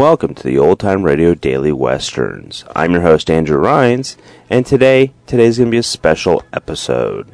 Welcome to the Old Time Radio Daily Westerns. I'm your host Andrew Rhynes, and today today's going to be a special episode.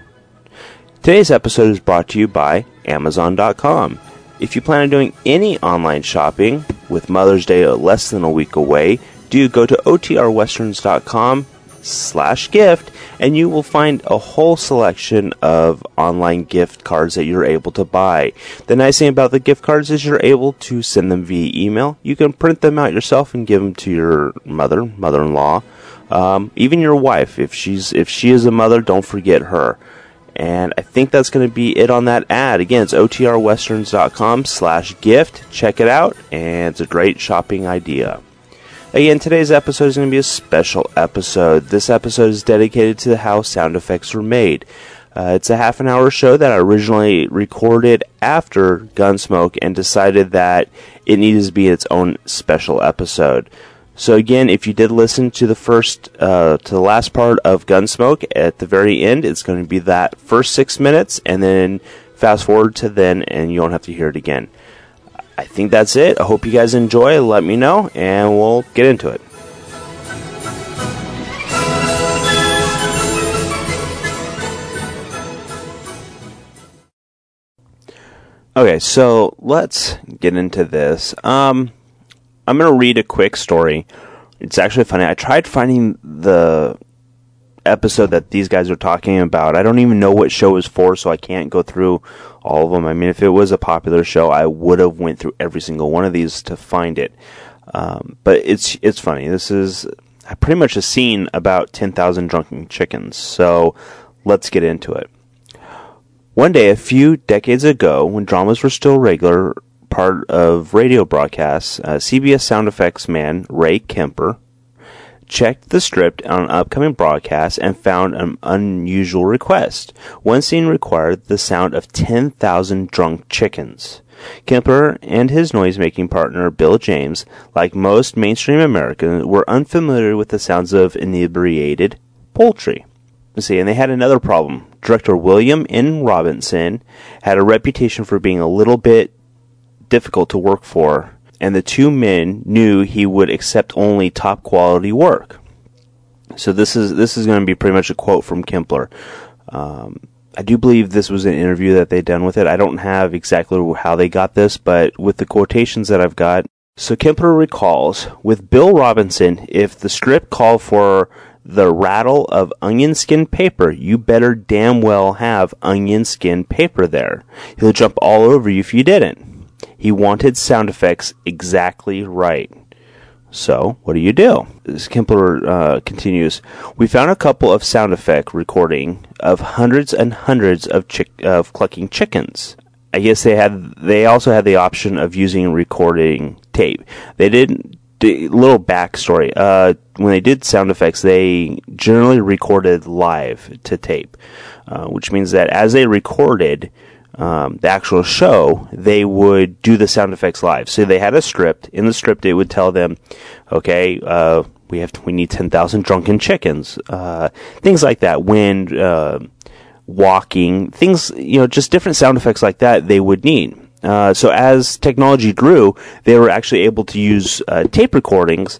Today's episode is brought to you by Amazon.com. If you plan on doing any online shopping with Mother's Day less than a week away, do go to otrwesterns.com slash gift and you will find a whole selection of online gift cards that you're able to buy. The nice thing about the gift cards is you're able to send them via email. You can print them out yourself and give them to your mother, mother-in-law, um, even your wife. If she's if she is a mother, don't forget her. And I think that's going to be it on that ad. Again, it's otrwesterns.com slash gift. Check it out, and it's a great shopping idea. Again, today's episode is going to be a special episode. This episode is dedicated to how sound effects were made. Uh, it's a half an hour show that I originally recorded after Gunsmoke and decided that it needed to be its own special episode. So again, if you did listen to the first uh, to the last part of Gunsmoke at the very end, it's going to be that first six minutes, and then fast forward to then, and you don't have to hear it again. I think that's it. I hope you guys enjoy. Let me know, and we'll get into it. Okay, so let's get into this. Um, I'm going to read a quick story. It's actually funny. I tried finding the episode that these guys are talking about. I don't even know what show is for, so I can't go through all of them. I mean, if it was a popular show, I would have went through every single one of these to find it. Um, but it's it's funny. This is pretty much a scene about ten thousand drunken chickens. So let's get into it. One day, a few decades ago, when dramas were still regular part of radio broadcasts, uh, CBS sound effects man Ray Kemper checked the script on an upcoming broadcast and found an unusual request. One scene required the sound of 10,000 drunk chickens. Kemper and his noise-making partner Bill James, like most mainstream Americans, were unfamiliar with the sounds of inebriated poultry. See, and they had another problem. Director William N. Robinson had a reputation for being a little bit difficult to work for and the two men knew he would accept only top quality work. So this is this is going to be pretty much a quote from Kemper. Um, I do believe this was an interview that they done with it. I don't have exactly how they got this, but with the quotations that I've got, so Kemper recalls with Bill Robinson, if the script called for the rattle of onion skin paper, you better damn well have onion skin paper there. He'll jump all over you if you didn't. He wanted sound effects exactly right. So, what do you do? Kemper uh, continues. We found a couple of sound effect recording of hundreds and hundreds of chick- of clucking chickens. I guess they had. They also had the option of using recording tape. They didn't. Little backstory. Uh, when they did sound effects, they generally recorded live to tape, uh, which means that as they recorded, um, the actual show, they would do the sound effects live. So they had a script. In the script, it would tell them, okay, uh, we have to, we need ten thousand drunken chickens, uh, things like that. Wind, uh, walking, things you know, just different sound effects like that. They would need. Uh, so as technology grew, they were actually able to use uh, tape recordings,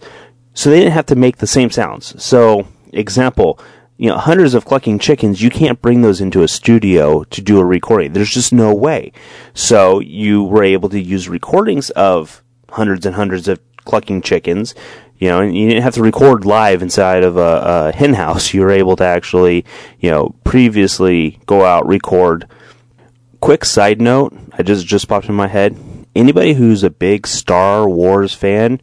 so they didn't have to make the same sounds. So, example, you know, hundreds of clucking chickens, you can't bring those into a studio to do a recording. There's just no way. So you were able to use recordings of hundreds and hundreds of clucking chickens, you know, and you didn't have to record live inside of a, a hen house. You were able to actually, you know, previously go out, record. Quick side note, I just, just popped in my head. Anybody who's a big Star Wars fan,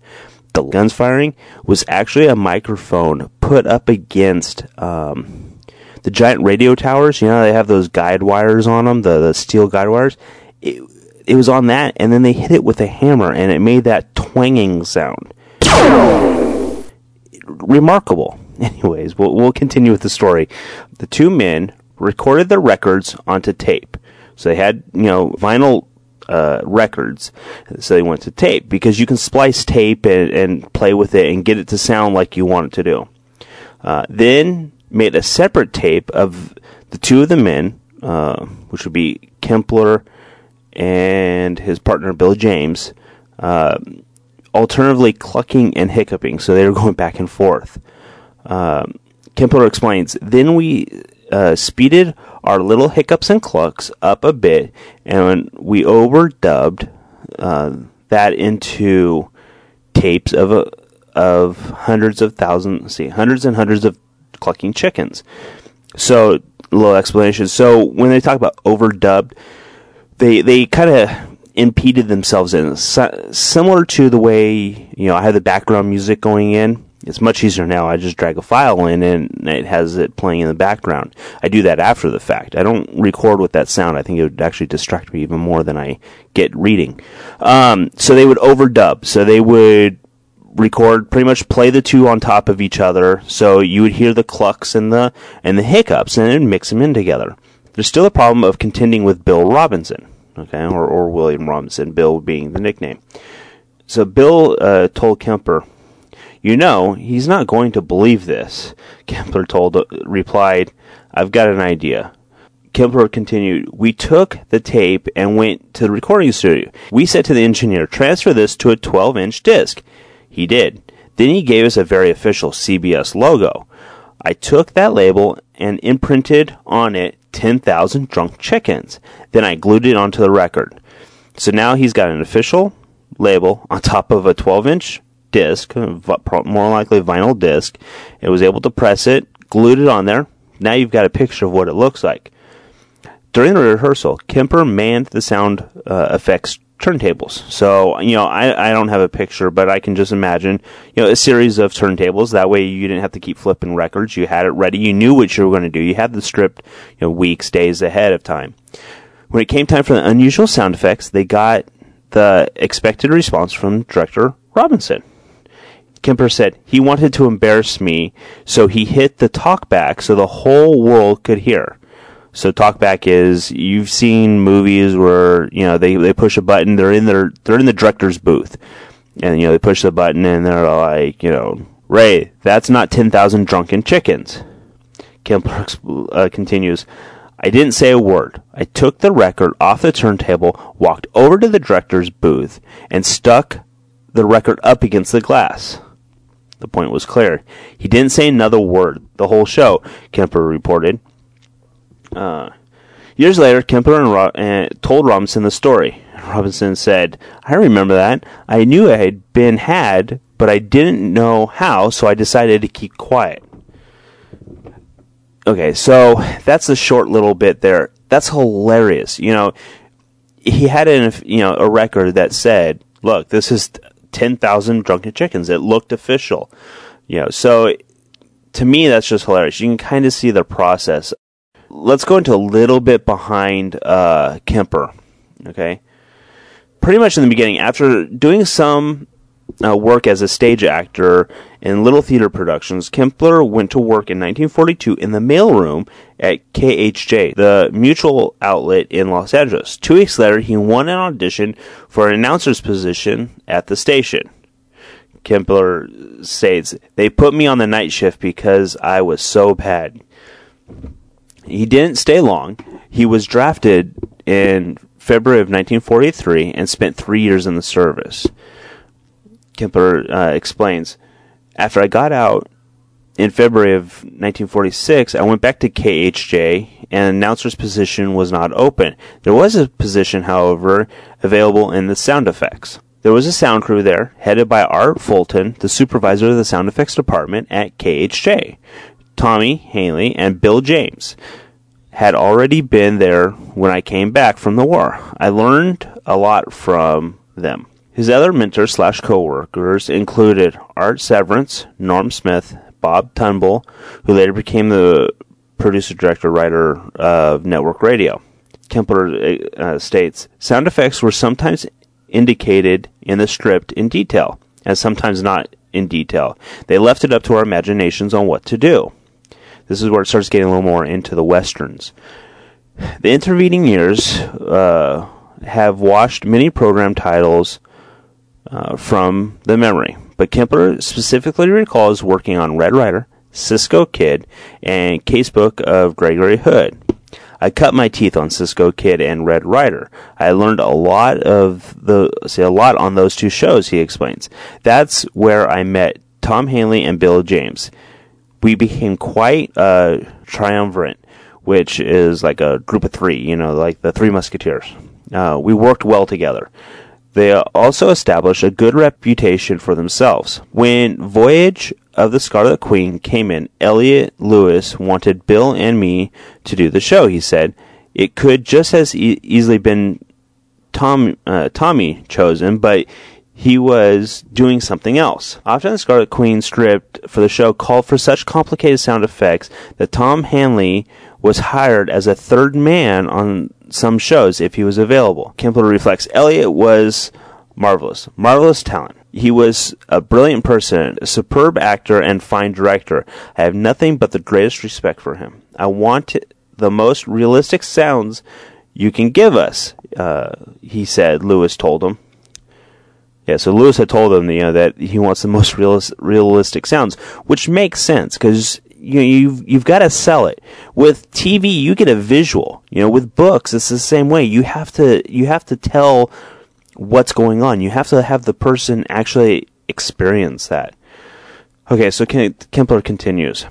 the guns firing was actually a microphone put up against um, the giant radio towers. You know, they have those guide wires on them, the, the steel guide wires. It, it was on that, and then they hit it with a hammer, and it made that twanging sound. Remarkable. Anyways, we'll, we'll continue with the story. The two men recorded their records onto tape. So they had, you know, vinyl uh, records. So they went to tape because you can splice tape and, and, play with it and get it to sound like you want it to do. Uh, then made a separate tape of the two of the men, uh, which would be Kempler and his partner Bill James, uh, alternatively clucking and hiccuping, so they were going back and forth. Um, Kempler explains, then we uh, speeded our little hiccups and clucks up a bit, and we overdubbed uh, that into tapes of a, of hundreds of thousands, see, hundreds and hundreds of clucking chickens. So, little explanation. So, when they talk about overdubbed, they they kind of impeded themselves in, similar to the way you know I had the background music going in it's much easier now. I just drag a file in and it has it playing in the background. I do that after the fact. I don't record with that sound. I think it would actually distract me even more than I get reading. Um, so they would overdub. So they would record pretty much play the two on top of each other. So you would hear the clucks and the and the hiccups and then mix them in together. There's still a problem of contending with Bill Robinson, okay, or, or William Robinson, Bill being the nickname. So Bill uh, told Kemper you know, he's not going to believe this. Kempler told, replied, I've got an idea. Kempler continued, We took the tape and went to the recording studio. We said to the engineer, transfer this to a 12 inch disc. He did. Then he gave us a very official CBS logo. I took that label and imprinted on it 10,000 drunk chickens. Then I glued it onto the record. So now he's got an official label on top of a 12 inch disc, more likely vinyl disc. It was able to press it, glued it on there. Now you've got a picture of what it looks like. During the rehearsal, Kemper manned the sound uh, effects turntables. So, you know, I, I don't have a picture, but I can just imagine, you know, a series of turntables. That way you didn't have to keep flipping records. You had it ready. You knew what you were going to do. You had the script, you know, weeks, days ahead of time. When it came time for the unusual sound effects, they got the expected response from director Robinson. Kemper said he wanted to embarrass me, so he hit the talkback so the whole world could hear. So talkback is you've seen movies where you know they, they push a button, they're in their they're in the director's booth, and you know they push the button and they're like you know Ray, that's not ten thousand drunken chickens. Kemper uh, continues. I didn't say a word. I took the record off the turntable, walked over to the director's booth, and stuck the record up against the glass. The point was clear. He didn't say another word the whole show, Kemper reported. Uh, years later, Kemper and Ro- uh, told Robinson the story. Robinson said, I remember that. I knew I had been had, but I didn't know how, so I decided to keep quiet. Okay, so that's a short little bit there. That's hilarious. You know, he had an, you know, a record that said, look, this is 10,000 drunken chickens. It looked official. You know, so to me, that's just hilarious. You can kind of see the process. Let's go into a little bit behind uh, Kemper. Okay. Pretty much in the beginning, after doing some uh, work as a stage actor in little theater productions, Kempler went to work in 1942 in the mailroom at KHJ, the mutual outlet in Los Angeles. Two weeks later, he won an audition for an announcer's position at the station. Kempler states, They put me on the night shift because I was so bad. He didn't stay long. He was drafted in February of 1943 and spent three years in the service. Kemper uh, explains, after I got out in February of 1946, I went back to KHJ, and announcer's position was not open. There was a position, however, available in the sound effects. There was a sound crew there, headed by Art Fulton, the supervisor of the sound effects department at KHJ. Tommy Hanley and Bill James had already been there when I came back from the war. I learned a lot from them. His other mentors slash co-workers included Art Severance, Norm Smith, Bob Tunbell, who later became the producer, director, writer of network radio. Kempler uh, states, sound effects were sometimes indicated in the script in detail, and sometimes not in detail. They left it up to our imaginations on what to do. This is where it starts getting a little more into the westerns. The intervening years uh, have washed many program titles uh, from the memory. But Kemper specifically recalls working on Red Ryder, Cisco Kid, and Casebook of Gregory Hood. I cut my teeth on Cisco Kid and Red Ryder. I learned a lot of the say a lot on those two shows, he explains. That's where I met Tom Hanley and Bill James. We became quite uh, triumvirate, which is like a group of three, you know, like the Three Musketeers. Uh, we worked well together. They also established a good reputation for themselves. When Voyage of the Scarlet Queen came in, Elliot Lewis wanted Bill and me to do the show, he said. It could just as e- easily been Tom, uh, Tommy chosen, but he was doing something else. Often the Scarlet Queen script for the show called for such complicated sound effects that Tom Hanley was hired as a third man on some shows if he was available. Kempler reflects Elliot was marvelous, marvelous talent. He was a brilliant person, a superb actor, and fine director. I have nothing but the greatest respect for him. I want the most realistic sounds you can give us, uh, he said, Lewis told him. Yeah, so Lewis had told him, you know, that he wants the most realis- realistic sounds, which makes sense because you know, you've you've got to sell it. With TV, you get a visual. You know, with books, it's the same way. You have to you have to tell what's going on. You have to have the person actually experience that. Okay, so Kempler continues.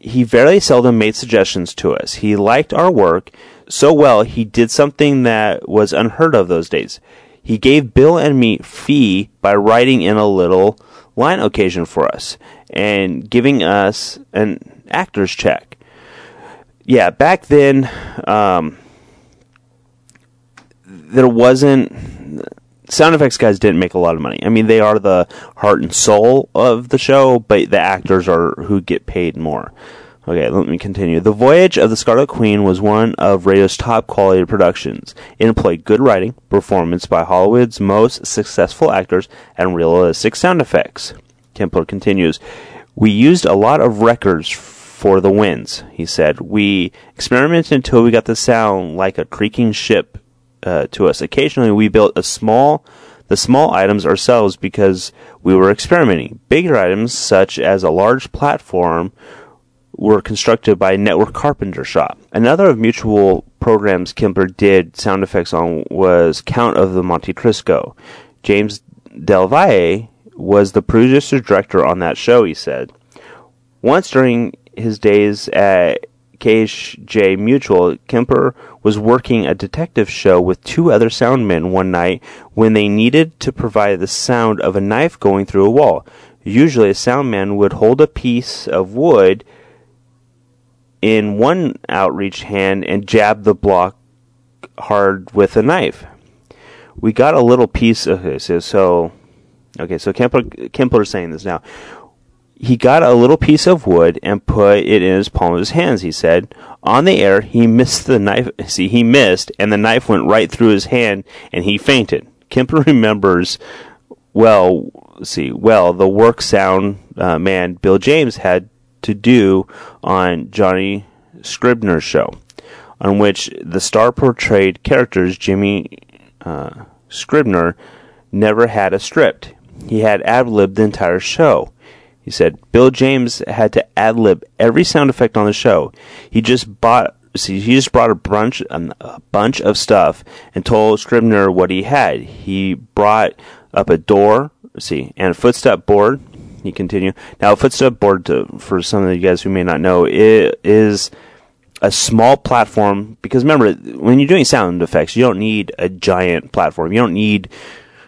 He very seldom made suggestions to us. He liked our work so well he did something that was unheard of those days. He gave Bill and me fee by writing in a little line occasion for us and giving us an actor's check. Yeah, back then, um, there wasn't. Sound effects guys didn't make a lot of money. I mean, they are the heart and soul of the show, but the actors are who get paid more. Okay, let me continue. The Voyage of the Scarlet Queen was one of radio's top quality productions. It employed good writing, performance by Hollywood's most successful actors, and realistic sound effects. Kempler continues, We used a lot of records for the winds, he said. We experimented until we got the sound like a creaking ship uh, to us. Occasionally, we built a small the small items ourselves because we were experimenting. Bigger items, such as a large platform, were constructed by Network Carpenter Shop. Another of Mutual programs Kempler did sound effects on was Count of the Monte Cristo. James Del Valle was the producer director on that show, he said. Once during his days at KHJ Mutual, Kemper was working a detective show with two other soundmen one night when they needed to provide the sound of a knife going through a wall. Usually, a soundman would hold a piece of wood in one outreached hand and jab the block hard with a knife. We got a little piece of this. So, okay, so Kempler, Kempler is saying this now. He got a little piece of wood and put it in his palm of his hands, he said. On the air, he missed the knife. See, he missed, and the knife went right through his hand, and he fainted. Kempler remembers, well, see, well, the work sound uh, man Bill James had to do on Johnny Scribner's show, on which the star portrayed characters Jimmy uh, Scribner never had a script. He had ad libbed the entire show. He said Bill James had to ad lib every sound effect on the show. He just bought see, he just brought a bunch a bunch of stuff and told Scribner what he had. He brought up a door, see, and a footstep board he continue. Now, footstep board, to, for some of you guys who may not know, it is a small platform because remember when you're doing sound effects you don't need a giant platform. You don't need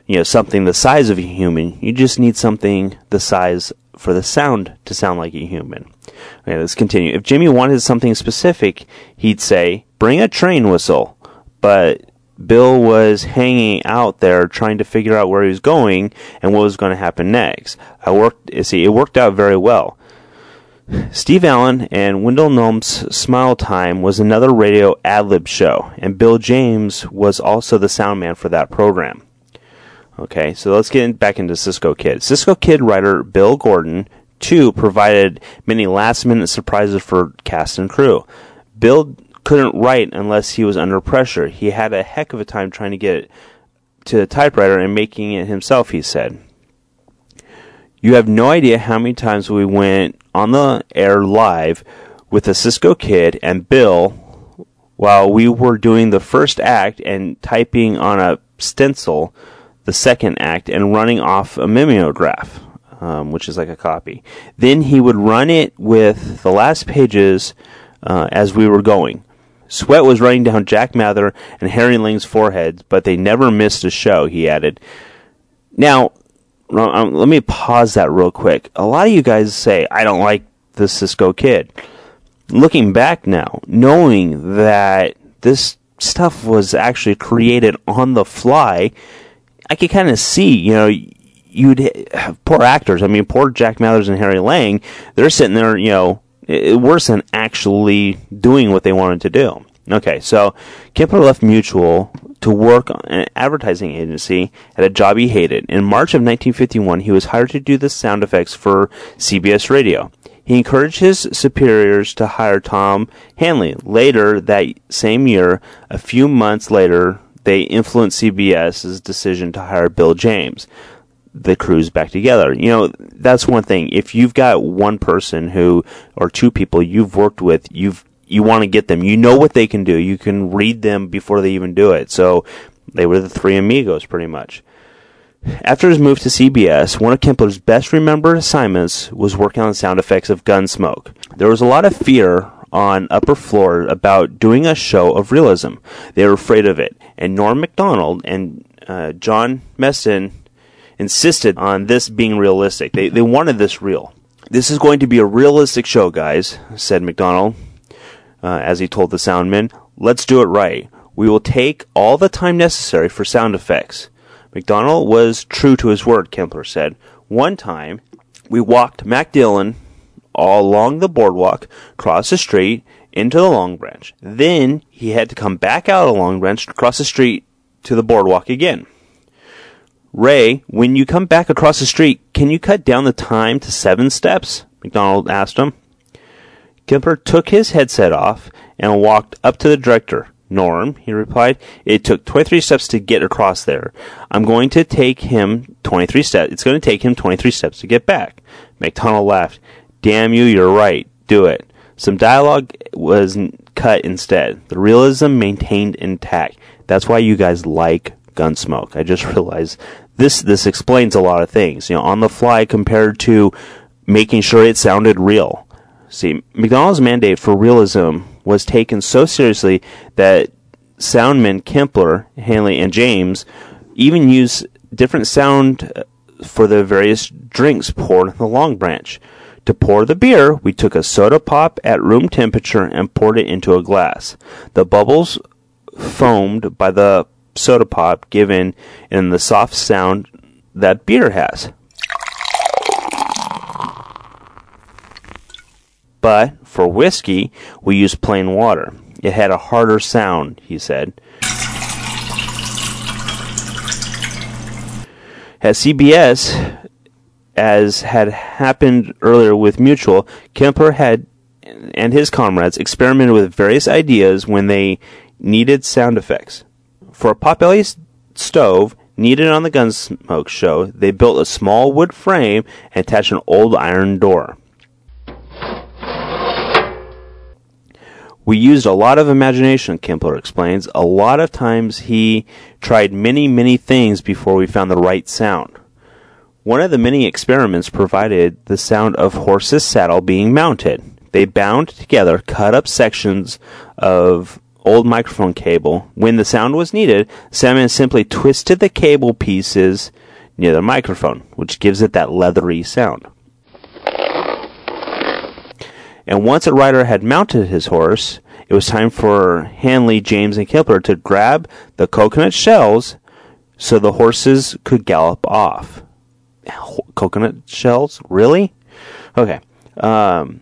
you know something the size of a human. You just need something the size for the sound to sound like a human. Okay let's continue. If jimmy wanted something specific he'd say bring a train whistle. But Bill was hanging out there trying to figure out where he was going and what was going to happen next. I worked, see, it worked out very well. Steve Allen and Wendell Gnome's Smile Time was another radio ad lib show, and Bill James was also the sound man for that program. Okay, so let's get back into Cisco Kid. Cisco Kid writer Bill Gordon, too, provided many last minute surprises for cast and crew. Bill couldn't write unless he was under pressure. He had a heck of a time trying to get it to the typewriter and making it himself, he said. You have no idea how many times we went on the air live with a Cisco kid and Bill while we were doing the first act and typing on a stencil the second act and running off a mimeograph, um, which is like a copy. Then he would run it with the last pages uh, as we were going. Sweat was running down Jack Mather and Harry Lang's foreheads, but they never missed a show, he added. Now, um, let me pause that real quick. A lot of you guys say, I don't like the Cisco kid. Looking back now, knowing that this stuff was actually created on the fly, I could kind of see, you know, you'd have poor actors. I mean, poor Jack Mathers and Harry Lang, they're sitting there, you know, worse than actually doing what they wanted to do. Okay, so Kempler left Mutual to work on an advertising agency at a job he hated. In March of 1951, he was hired to do the sound effects for CBS Radio. He encouraged his superiors to hire Tom Hanley. Later that same year, a few months later, they influenced CBS's decision to hire Bill James. The crew's back together. You know, that's one thing. If you've got one person who, or two people you've worked with, you've you want to get them. You know what they can do. You can read them before they even do it. So they were the three amigos, pretty much. After his move to CBS, one of Kempler's best remembered assignments was working on sound effects of Gunsmoke. There was a lot of fear on upper floor about doing a show of realism. They were afraid of it, and Norm Macdonald and uh, John Meston insisted on this being realistic. They they wanted this real. This is going to be a realistic show, guys," said Macdonald uh, as he told the soundman. Let's do it right. We will take all the time necessary for sound effects. Macdonald was true to his word, Kempler said. One time, we walked Matt Dillon all along the boardwalk, cross the street, into the Long Branch. Then he had to come back out of the Long Branch, cross the street to the boardwalk again. Ray, when you come back across the street, can you cut down the time to seven steps? Macdonald asked him. Kempler took his headset off and walked up to the director. Norm, he replied, it took 23 steps to get across there. I'm going to take him 23 steps. It's going to take him 23 steps to get back. Macdonald laughed. Damn you, you're right. Do it. Some dialogue was cut instead. The realism maintained intact. That's why you guys like Gunsmoke. I just realized this this explains a lot of things. You know, on the fly compared to making sure it sounded real. See, McDonald's mandate for realism was taken so seriously that soundmen Kempler, Hanley, and James even used different sound uh, for the various drinks poured in the Long Branch. To pour the beer, we took a soda pop at room temperature and poured it into a glass. The bubbles foamed by the soda pop given in the soft sound that beer has. But for whiskey, we use plain water. It had a harder sound, he said. At CBS, as had happened earlier with Mutual, Kemper had and his comrades experimented with various ideas when they needed sound effects. For a potbelly stove needed on the Gunsmoke show, they built a small wood frame and attached an old iron door. We used a lot of imagination, Kempler explains. A lot of times he tried many, many things before we found the right sound. One of the many experiments provided the sound of horse's saddle being mounted. They bound together cut up sections of old microphone cable. When the sound was needed, Salmon simply twisted the cable pieces near the microphone, which gives it that leathery sound. And once a rider had mounted his horse, it was time for Hanley, James, and Kempler to grab the coconut shells so the horses could gallop off. Coconut shells? Really? Okay. Um,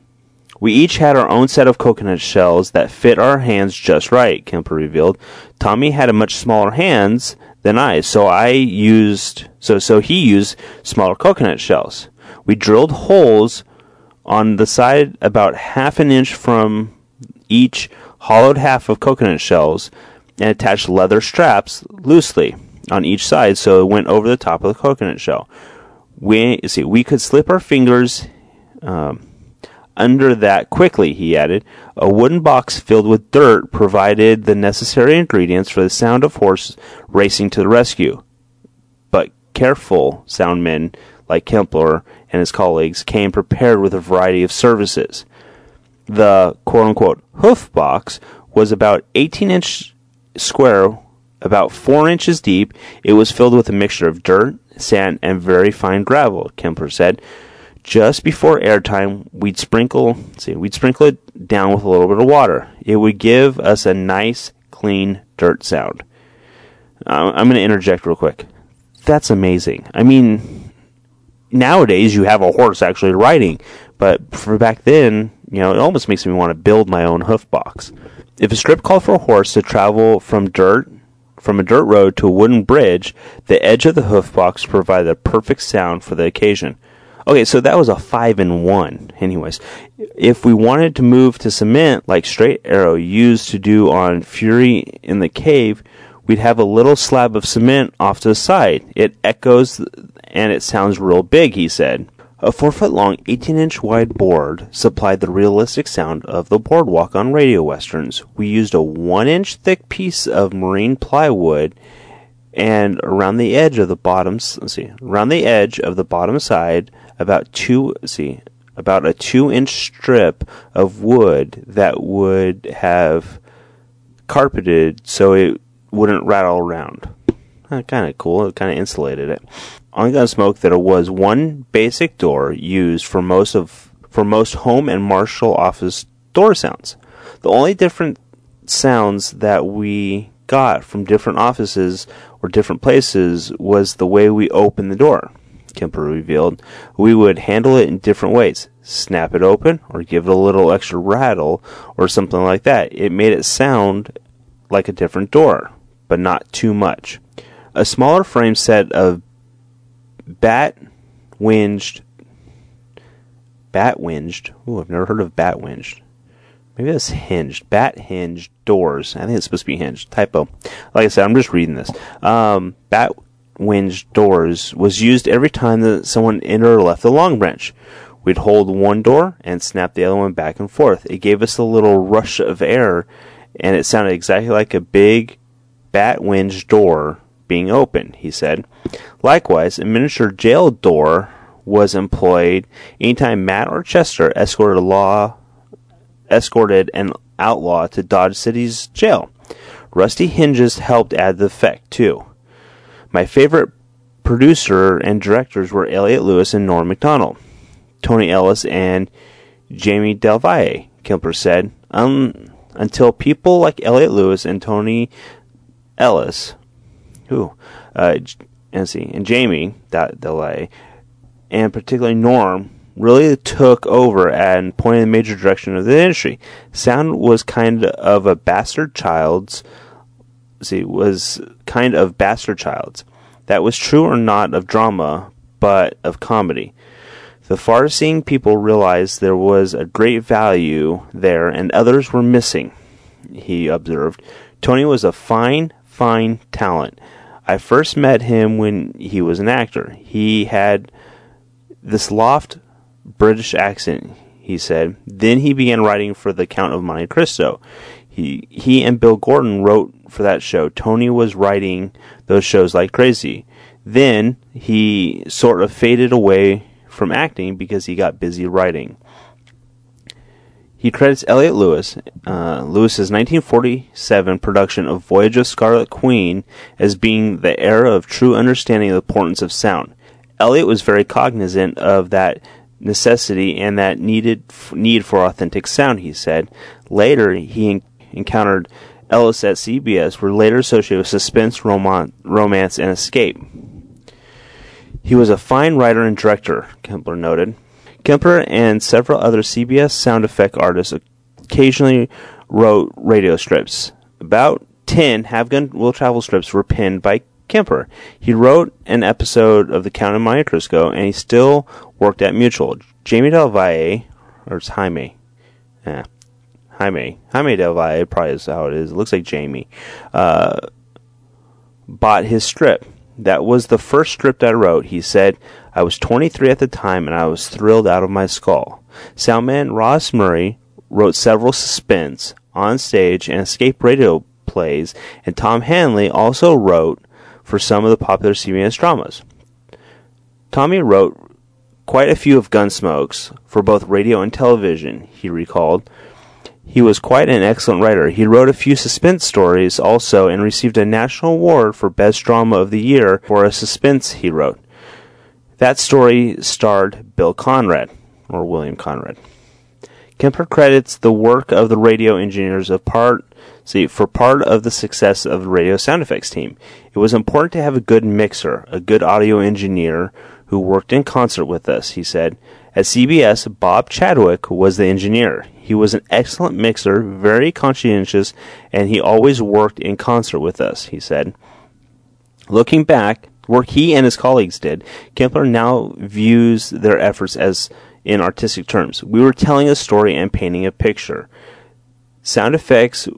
we each had our own set of coconut shells that fit our hands just right, Kemper revealed. Tommy had a much smaller hands than I, so I used so so he used smaller coconut shells. We drilled holes on the side about half an inch from each hollowed half of coconut shells and attached leather straps loosely on each side so it went over the top of the coconut shell. We see we could slip our fingers um, under that quickly, he added. A wooden box filled with dirt provided the necessary ingredients for the sound of horses racing to the rescue. But careful soundmen like Kempler and his colleagues came prepared with a variety of services. The quote unquote hoof box was about 18 inch square, about 4 inches deep. It was filled with a mixture of dirt, sand, and very fine gravel, Kempler said just before airtime, we'd sprinkle see we'd sprinkle it down with a little bit of water. It would give us a nice clean dirt sound. I'm going to interject real quick. That's amazing. I mean, nowadays you have a horse actually riding, but for back then, you know, it almost makes me want to build my own hoof box. If a strip called for a horse to travel from dirt from a dirt road to a wooden bridge, the edge of the hoof box provided a perfect sound for the occasion. Okay, so that was a five and one. Anyways, if we wanted to move to cement like Straight Arrow used to do on Fury in the Cave, we'd have a little slab of cement off to the side. It echoes and it sounds real big, he said. A 4 foot long, 18 inch wide board supplied the realistic sound of the boardwalk on radio westerns. We used a 1 inch thick piece of marine plywood and around the edge of the bottom, let's see, around the edge of the bottom side, about two see about a two inch strip of wood that would have carpeted so it wouldn't rattle around. Kind of cool. It kind of insulated it. On Gunsmoke, there was one basic door used for most of for most home and marshal office door sounds. The only different sounds that we got from different offices or different places was the way we opened the door. Kemper revealed, we would handle it in different ways. Snap it open, or give it a little extra rattle, or something like that. It made it sound like a different door, but not too much. A smaller frame set of bat winged bat winged. Ooh, I've never heard of bat winged. Maybe that's hinged. Bat hinged doors. I think it's supposed to be hinged. Typo. Like I said, I'm just reading this. Um, bat winch doors was used every time that someone entered or left the long branch. We'd hold one door and snap the other one back and forth. It gave us a little rush of air, and it sounded exactly like a big bat winch door being opened, he said. Likewise, a miniature jail door was employed anytime Matt or Chester escorted a law escorted an outlaw to Dodge City's jail. Rusty hinges helped add the effect, too. My favorite producer and directors were Elliot Lewis and Norm Macdonald. Tony Ellis and Jamie Del Valle, Kemper said. Um, until people like Elliot Lewis and Tony Ellis, who, uh, and see, and Jamie Del Valle, and particularly Norm, really took over and pointed the major direction of the industry. Sound was kind of a bastard child's see, was kind of bastard childs. That was true or not of drama, but of comedy. The far seeing people realized there was a great value there and others were missing, he observed. Tony was a fine, fine talent. I first met him when he was an actor. He had this loft British accent, he said. Then he began writing for the Count of Monte Cristo. He he and Bill Gordon wrote for that show. Tony was writing those shows like crazy. Then he sort of faded away from acting because he got busy writing. He credits Elliott Lewis, uh, Lewis's 1947 production of Voyage of Scarlet Queen, as being the era of true understanding of the importance of sound. Elliott was very cognizant of that necessity and that needed need for authentic sound. He said later he encountered Ellis at CBS were later associated with suspense, romance, and escape. He was a fine writer and director, Kempler noted. Kempler and several other CBS sound effect artists occasionally wrote radio strips. About 10 Have Gun Will Travel strips were penned by Kemper. He wrote an episode of The Count of Monte Cristo, and he still worked at Mutual. Jamie Del Valle, or it's Jaime, yeah, Jaime, Jaime Del Valle probably is how it is. It looks like Jamie. Uh, bought his strip. That was the first strip that I wrote. He said, I was 23 at the time and I was thrilled out of my skull. Soundman Ross Murray wrote several suspense, on stage, and escape radio plays, and Tom Hanley also wrote for some of the popular CBS dramas. Tommy wrote quite a few of Gunsmoke's for both radio and television, he recalled. He was quite an excellent writer. He wrote a few suspense stories also and received a national award for Best Drama of the Year for a suspense he wrote. That story starred Bill Conrad, or William Conrad. Kemper credits the work of the radio engineers of part see for part of the success of the radio sound effects team. It was important to have a good mixer, a good audio engineer who worked in concert with us, he said. At CBS, Bob Chadwick was the engineer. He was an excellent mixer, very conscientious, and he always worked in concert with us, he said. Looking back, work he and his colleagues did, Kempler now views their efforts as in artistic terms. We were telling a story and painting a picture. Sound effects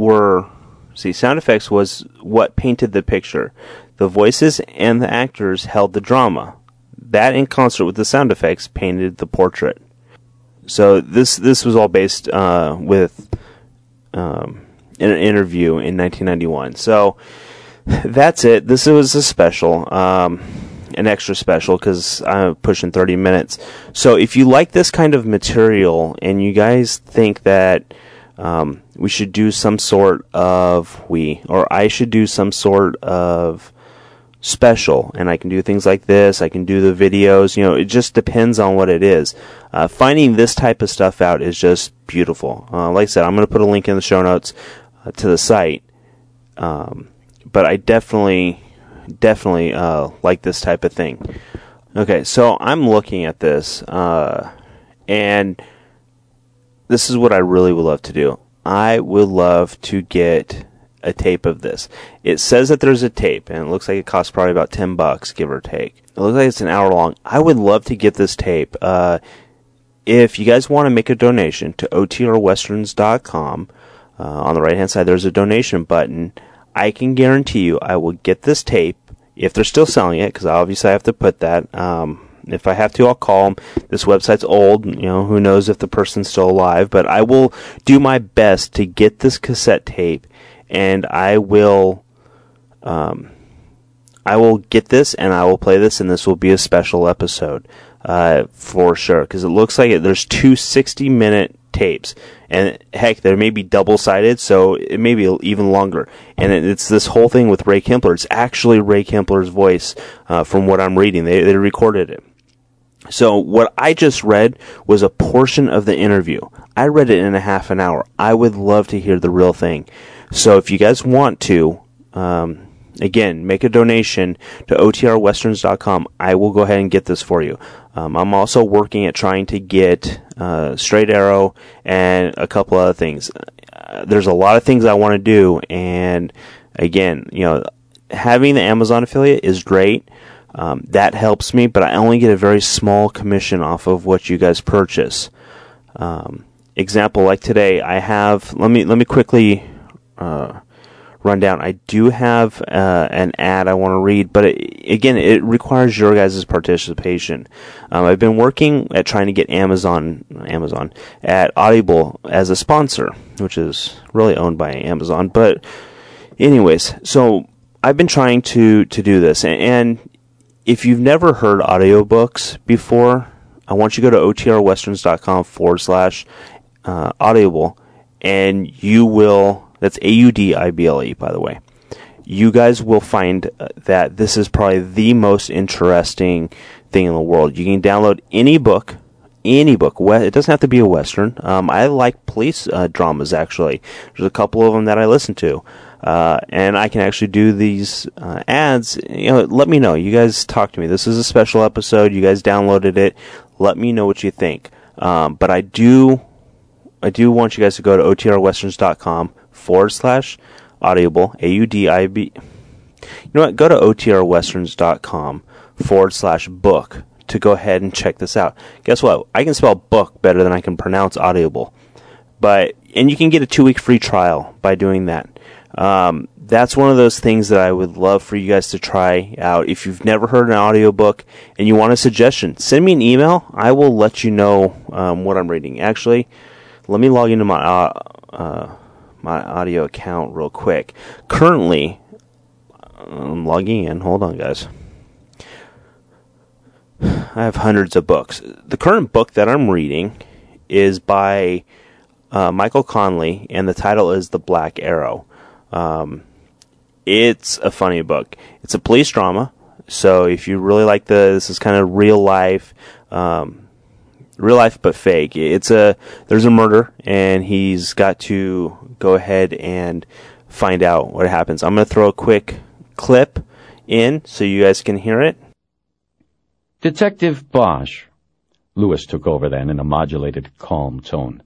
were see sound effects was what painted the picture. The voices and the actors held the drama. That in concert with the sound effects painted the portrait. So this this was all based uh, with um, in an interview in 1991. So that's it. This was a special. Um, an extra special because I'm pushing 30 minutes. So if you like this kind of material and you guys think that um, we should do some sort of we or I should do some sort of special. And I can do things like this. I can do the videos. You know it just depends on what it is. Uh, finding this type of stuff out is just beautiful. Uh, like I said I'm going to put a link in the show notes uh, to the site. Um, but I definitely definitely uh, like this type of thing. Okay, so I'm looking at this, uh, and this is what I really would love to do. I would love to get a tape of this. It says that there's a tape, and it looks like it costs probably about ten bucks, give or take. It looks like it's an hour long. I would love to get this tape. Uh, if you guys want to make a donation to otrwesterns.com, uh, on the right hand side, there's a donation button. I can guarantee you I will get this tape if they're still selling it, because obviously I have to put that. Um, if I have to, I'll call them. This website's old. You know, who knows if the person's still alive, but I will do my best to get this cassette tape and I will, um, I will get this and I will play this and this will be a special episode, uh, for sure. Cause it looks like it, there's two 60 minute tapes. And heck, they may be double sided, so it may be even longer. And it's this whole thing with Ray Kempler. It's actually Ray Kempler's voice, uh, from what I'm reading. They, they recorded it. So what I just read was a portion of the interview. I read it in a half an hour. I would love to hear the real thing. So if you guys want to, um, again, make a donation to otrwesterns.com. I will go ahead and get this for you. Um, I'm also working at trying to get uh, Straight Arrow and a couple other things. Uh, there's a lot of things I want to do, and again, you know, having the Amazon affiliate is great. Um, that helps me, but I only get a very small commission off of what you guys purchase. Um, example, like today, I have. Let me let me quickly. Uh, rundown. I do have uh, an ad I want to read, but it, again, it requires your guys' participation. Um, I've been working at trying to get Amazon, Amazon at Audible as a sponsor, which is really owned by Amazon. But, anyways, so I've been trying to to do this, and, and if you've never heard audiobooks before, I want you to go to otrwesterns.com forward slash uh, audible, and you will that's A U D I B L E, by the way. You guys will find uh, that this is probably the most interesting thing in the world. You can download any book, any book. It doesn't have to be a western. Um, I like police uh, dramas actually. There's a couple of them that I listen to, uh, and I can actually do these uh, ads. You know, let me know. You guys talk to me. This is a special episode. You guys downloaded it. Let me know what you think. Um, but I do, I do want you guys to go to otrwesterns.com forward slash audible, A U D I B. You know what? Go to otrwesterns.com forward slash book to go ahead and check this out. Guess what? I can spell book better than I can pronounce audible. But, and you can get a two week free trial by doing that. Um, that's one of those things that I would love for you guys to try out. If you've never heard an audiobook and you want a suggestion, send me an email. I will let you know um, what I'm reading. Actually, let me log into my uh, uh, my audio account real quick. Currently, I'm logging in. Hold on, guys. I have hundreds of books. The current book that I'm reading is by uh, Michael Connelly, and the title is The Black Arrow. Um, it's a funny book. It's a police drama. So if you really like the, this is kind of real life, um, real life but fake. It's a there's a murder, and he's got to go ahead and find out what happens. I'm gonna throw a quick clip in so you guys can hear it. Detective Bosch. Lewis took over then in a modulated, calm tone.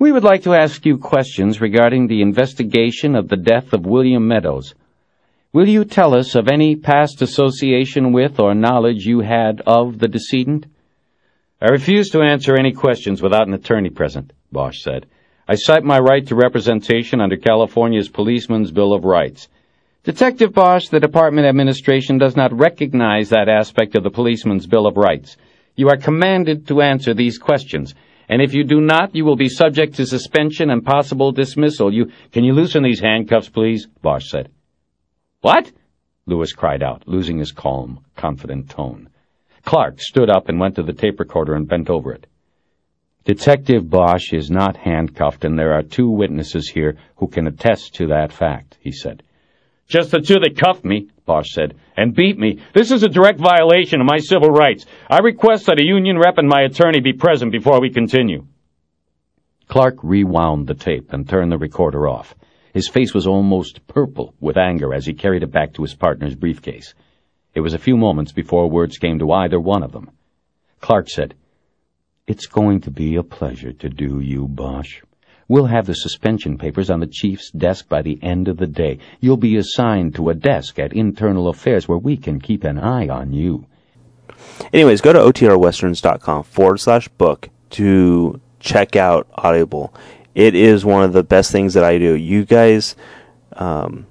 We would like to ask you questions regarding the investigation of the death of William Meadows. Will you tell us of any past association with or knowledge you had of the decedent? I refuse to answer any questions without an attorney present, Bosch said. I cite my right to representation under California's Policeman's Bill of Rights. Detective Bosch, the Department Administration does not recognize that aspect of the Policeman's Bill of Rights. You are commanded to answer these questions and if you do not, you will be subject to suspension and possible dismissal. You can you loosen these handcuffs, please? Bosch said. What? Lewis cried out, losing his calm, confident tone. Clark stood up and went to the tape recorder and bent over it. Detective Bosch is not handcuffed, and there are two witnesses here who can attest to that fact, he said. Just the two that cuffed me, Bosch said, and beat me. This is a direct violation of my civil rights. I request that a union rep and my attorney be present before we continue. Clark rewound the tape and turned the recorder off. His face was almost purple with anger as he carried it back to his partner's briefcase. It was a few moments before words came to either one of them. Clark said, It's going to be a pleasure to do you, Bosch. We'll have the suspension papers on the chief's desk by the end of the day. You'll be assigned to a desk at Internal Affairs where we can keep an eye on you. Anyways, go to otrwesterns.com forward slash book to check out Audible. It is one of the best things that I do. You guys, um,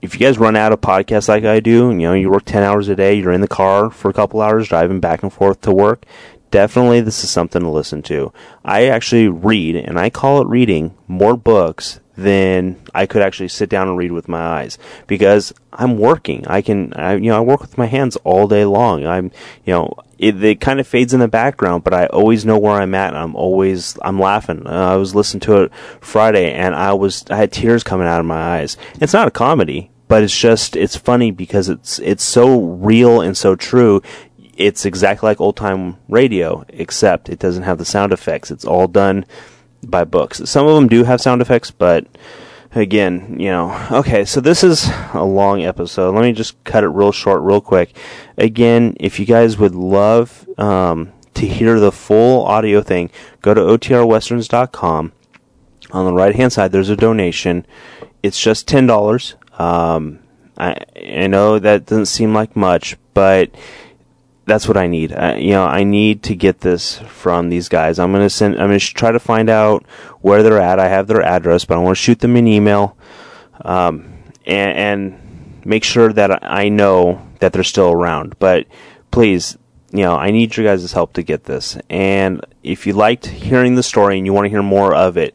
if you guys run out of podcasts like I do, you know, you work 10 hours a day, you're in the car for a couple hours driving back and forth to work, definitely this is something to listen to. I actually read, and I call it reading, more books than I could actually sit down and read with my eyes because I'm working. I can, I, you know, I work with my hands all day long. I'm, you know, it, it kind of fades in the background, but I always know where I'm at. I'm always, I'm laughing. Uh, I was listening to it Friday and I was, I had tears coming out of my eyes. It's not a comedy, but it's just, it's funny because it's, it's so real and so true it's exactly like old time radio, except it doesn't have the sound effects. It's all done by books. Some of them do have sound effects, but again, you know, okay, so this is a long episode. Let me just cut it real short, real quick. Again, if you guys would love um, to hear the full audio thing, go to otrwesterns.com. On the right hand side, there's a donation. It's just $10. Um, I, I know that doesn't seem like much, but that's what I need. Uh, you know, I need to get this from these guys. I'm gonna send. I'm gonna try to find out where they're at. I have their address, but I want to shoot them an email, um, and, and make sure that I know that they're still around. But please, you know, I need your guys' help to get this. And if you liked hearing the story and you want to hear more of it,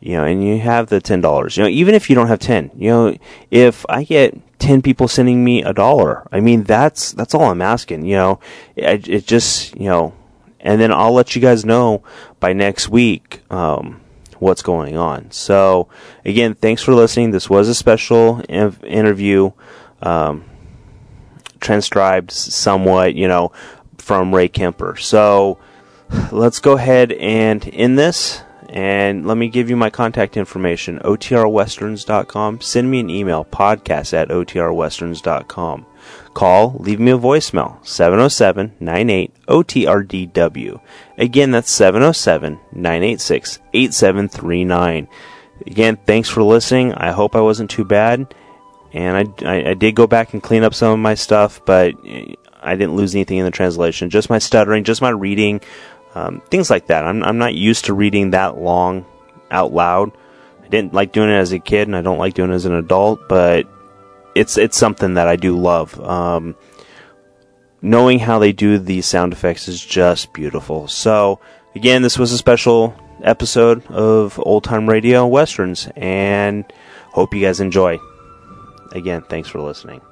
you know, and you have the ten dollars, you know, even if you don't have ten, you know, if I get 10 people sending me a dollar. I mean, that's, that's all I'm asking, you know, it, it, just, you know, and then I'll let you guys know by next week, um, what's going on. So again, thanks for listening. This was a special inv- interview, um, transcribed somewhat, you know, from Ray Kemper. So let's go ahead and end this. And let me give you my contact information otrwesterns.com. Send me an email, podcast at otrwesterns.com. Call, leave me a voicemail, 707 98 OTRDW. Again, that's 707 986 8739. Again, thanks for listening. I hope I wasn't too bad. And I, I, I did go back and clean up some of my stuff, but I didn't lose anything in the translation. Just my stuttering, just my reading um, things like that. I'm, I'm not used to reading that long out loud, I didn't like doing it as a kid, and I don't like doing it as an adult, but it's it's something that I do love. Um, knowing how they do these sound effects is just beautiful. So, again, this was a special episode of Old Time Radio Westerns, and hope you guys enjoy. Again, thanks for listening.